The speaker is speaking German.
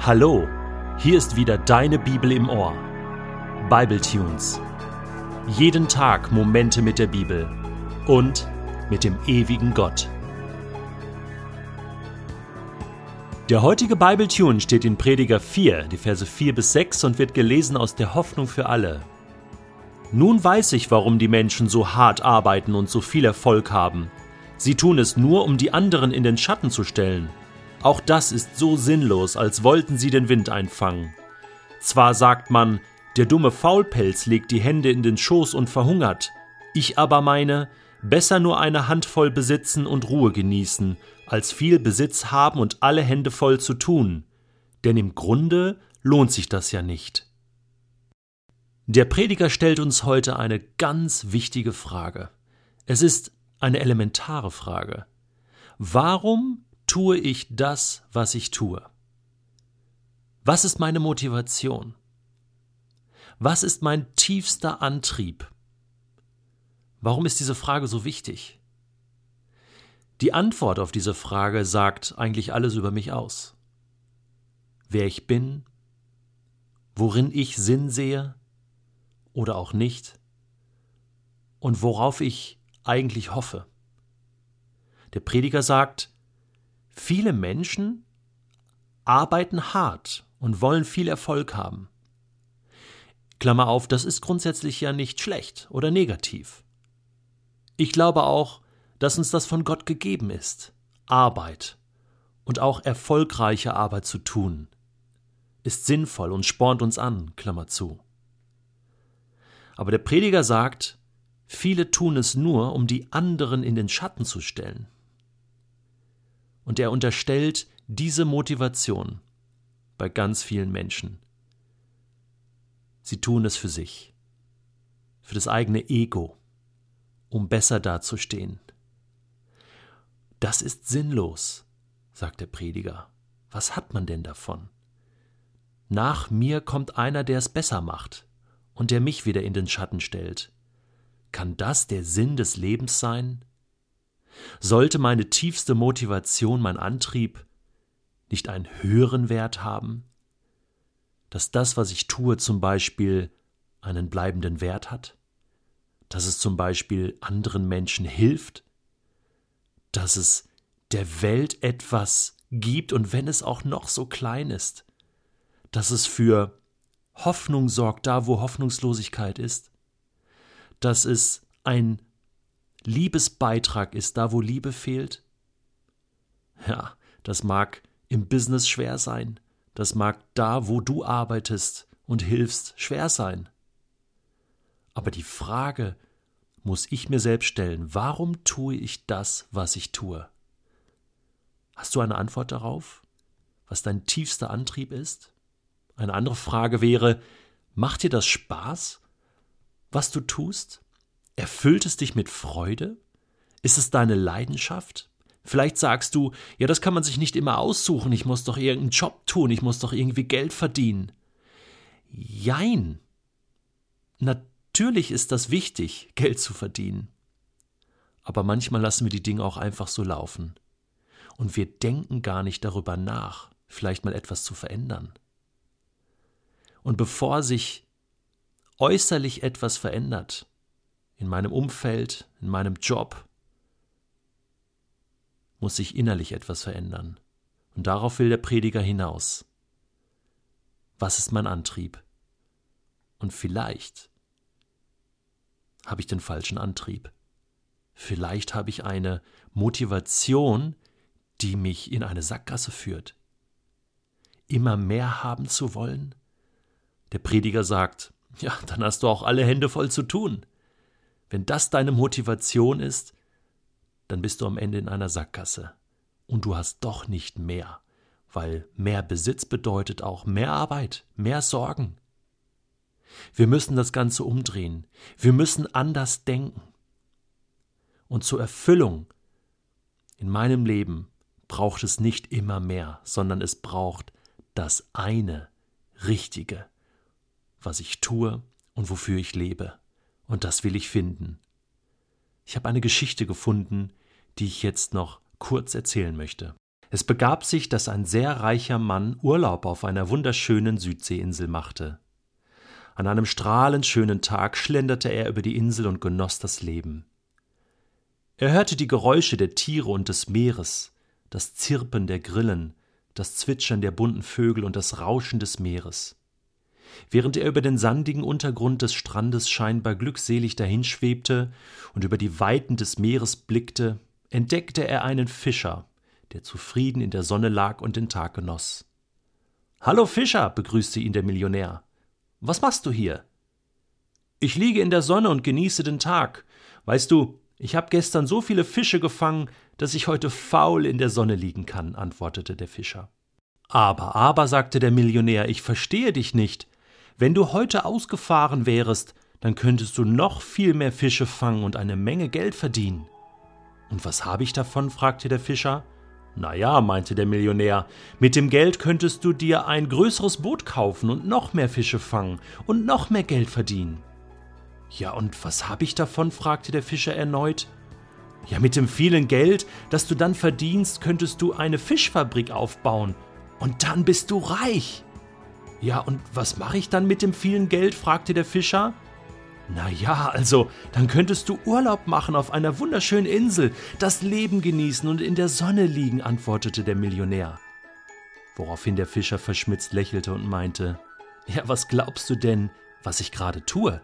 Hallo, hier ist wieder deine Bibel im Ohr. Bible Tunes. Jeden Tag Momente mit der Bibel und mit dem ewigen Gott. Der heutige Bible Tune steht in Prediger 4, die Verse 4 bis 6 und wird gelesen aus der Hoffnung für alle. Nun weiß ich, warum die Menschen so hart arbeiten und so viel Erfolg haben. Sie tun es nur, um die anderen in den Schatten zu stellen. Auch das ist so sinnlos, als wollten sie den Wind einfangen. Zwar sagt man, der dumme Faulpelz legt die Hände in den Schoß und verhungert, ich aber meine, besser nur eine Handvoll besitzen und Ruhe genießen, als viel Besitz haben und alle Hände voll zu tun, denn im Grunde lohnt sich das ja nicht. Der Prediger stellt uns heute eine ganz wichtige Frage. Es ist eine elementare Frage. Warum tue ich das, was ich tue? Was ist meine Motivation? Was ist mein tiefster Antrieb? Warum ist diese Frage so wichtig? Die Antwort auf diese Frage sagt eigentlich alles über mich aus. Wer ich bin, worin ich Sinn sehe oder auch nicht und worauf ich eigentlich hoffe. Der Prediger sagt, Viele Menschen arbeiten hart und wollen viel Erfolg haben. Klammer auf, das ist grundsätzlich ja nicht schlecht oder negativ. Ich glaube auch, dass uns das von Gott gegeben ist, Arbeit und auch erfolgreiche Arbeit zu tun, ist sinnvoll und spornt uns an, Klammer zu. Aber der Prediger sagt, viele tun es nur, um die anderen in den Schatten zu stellen und er unterstellt diese Motivation bei ganz vielen Menschen. Sie tun es für sich, für das eigene Ego, um besser dazustehen. Das ist sinnlos, sagt der Prediger. Was hat man denn davon? Nach mir kommt einer, der es besser macht und der mich wieder in den Schatten stellt. Kann das der Sinn des Lebens sein? Sollte meine tiefste Motivation, mein Antrieb nicht einen höheren Wert haben? Dass das, was ich tue, zum Beispiel einen bleibenden Wert hat? Dass es zum Beispiel anderen Menschen hilft? Dass es der Welt etwas gibt und wenn es auch noch so klein ist? Dass es für Hoffnung sorgt, da wo Hoffnungslosigkeit ist? Dass es ein Liebesbeitrag ist, da wo Liebe fehlt? Ja, das mag im Business schwer sein, das mag da, wo du arbeitest und hilfst, schwer sein. Aber die Frage muss ich mir selbst stellen, warum tue ich das, was ich tue? Hast du eine Antwort darauf, was dein tiefster Antrieb ist? Eine andere Frage wäre, macht dir das Spaß, was du tust? Erfüllt es dich mit Freude? Ist es deine Leidenschaft? Vielleicht sagst du, ja, das kann man sich nicht immer aussuchen, ich muss doch irgendeinen Job tun, ich muss doch irgendwie Geld verdienen. Jein. Natürlich ist das wichtig, Geld zu verdienen. Aber manchmal lassen wir die Dinge auch einfach so laufen. Und wir denken gar nicht darüber nach, vielleicht mal etwas zu verändern. Und bevor sich äußerlich etwas verändert, in meinem Umfeld, in meinem Job, muss sich innerlich etwas verändern. Und darauf will der Prediger hinaus. Was ist mein Antrieb? Und vielleicht habe ich den falschen Antrieb. Vielleicht habe ich eine Motivation, die mich in eine Sackgasse führt. Immer mehr haben zu wollen? Der Prediger sagt, ja, dann hast du auch alle Hände voll zu tun. Wenn das deine Motivation ist, dann bist du am Ende in einer Sackgasse. Und du hast doch nicht mehr, weil mehr Besitz bedeutet auch mehr Arbeit, mehr Sorgen. Wir müssen das Ganze umdrehen. Wir müssen anders denken. Und zur Erfüllung in meinem Leben braucht es nicht immer mehr, sondern es braucht das eine Richtige, was ich tue und wofür ich lebe und das will ich finden. Ich habe eine Geschichte gefunden, die ich jetzt noch kurz erzählen möchte. Es begab sich, dass ein sehr reicher Mann Urlaub auf einer wunderschönen Südseeinsel machte. An einem strahlend schönen Tag schlenderte er über die Insel und genoss das Leben. Er hörte die Geräusche der Tiere und des Meeres, das Zirpen der Grillen, das Zwitschern der bunten Vögel und das Rauschen des Meeres. Während er über den sandigen Untergrund des Strandes scheinbar glückselig dahinschwebte und über die Weiten des Meeres blickte, entdeckte er einen Fischer, der zufrieden in der Sonne lag und den Tag genoss. Hallo Fischer, begrüßte ihn der Millionär. Was machst du hier? Ich liege in der Sonne und genieße den Tag. Weißt du, ich habe gestern so viele Fische gefangen, dass ich heute faul in der Sonne liegen kann, antwortete der Fischer. Aber, aber, sagte der Millionär, ich verstehe dich nicht. Wenn du heute ausgefahren wärest, dann könntest du noch viel mehr Fische fangen und eine Menge Geld verdienen. Und was habe ich davon? fragte der Fischer. Na ja, meinte der Millionär, mit dem Geld könntest du dir ein größeres Boot kaufen und noch mehr Fische fangen und noch mehr Geld verdienen. Ja, und was habe ich davon? fragte der Fischer erneut. Ja, mit dem vielen Geld, das du dann verdienst, könntest du eine Fischfabrik aufbauen, und dann bist du reich. Ja, und was mache ich dann mit dem vielen Geld? fragte der Fischer. Na ja, also, dann könntest du Urlaub machen auf einer wunderschönen Insel, das Leben genießen und in der Sonne liegen, antwortete der Millionär. Woraufhin der Fischer verschmitzt lächelte und meinte: Ja, was glaubst du denn, was ich gerade tue?